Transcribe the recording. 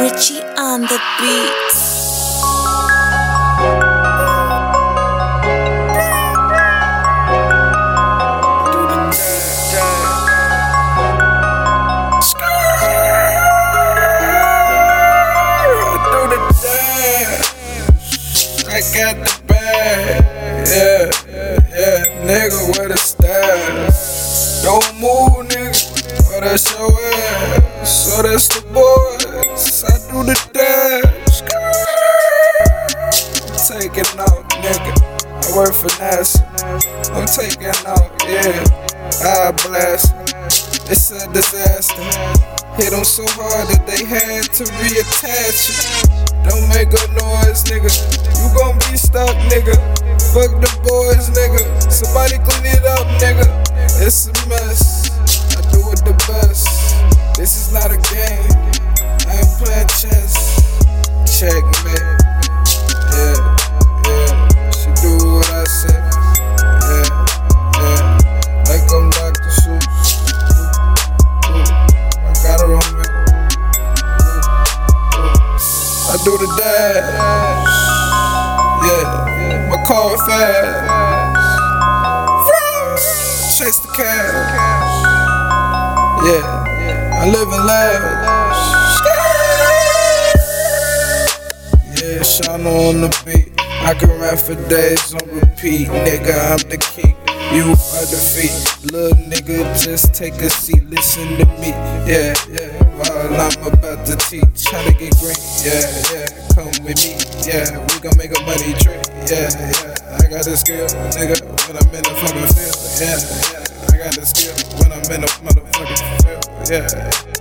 Richie on the beats. That's your ass. So that's the boys. I do the dash. I'm taking out, nigga. I work for NASA. I'm taking out, yeah. I blast. It's a disaster. Hit them so hard that they had to reattach it. Don't make a noise, nigga. You gon' be stuck, nigga. Fuck the boys, nigga. Somebody clean it up, nigga. I do the dash. Yeah, my car fast. Chase the cash. Yeah, I live in lavish. Yeah, Shawno on the beat. I can rap for days on repeat. Nigga, I'm the king. You are the feet. Little nigga, just take a seat. Listen to me. Yeah, yeah. While I'm about to teach how to get green. Yeah, yeah. Come with me. Yeah, we gon' make a money tree. Yeah, yeah. I got the skill, nigga. When I'm in the fucking field. Yeah, yeah. I got the skill when I'm in the motherfucking field. Yeah.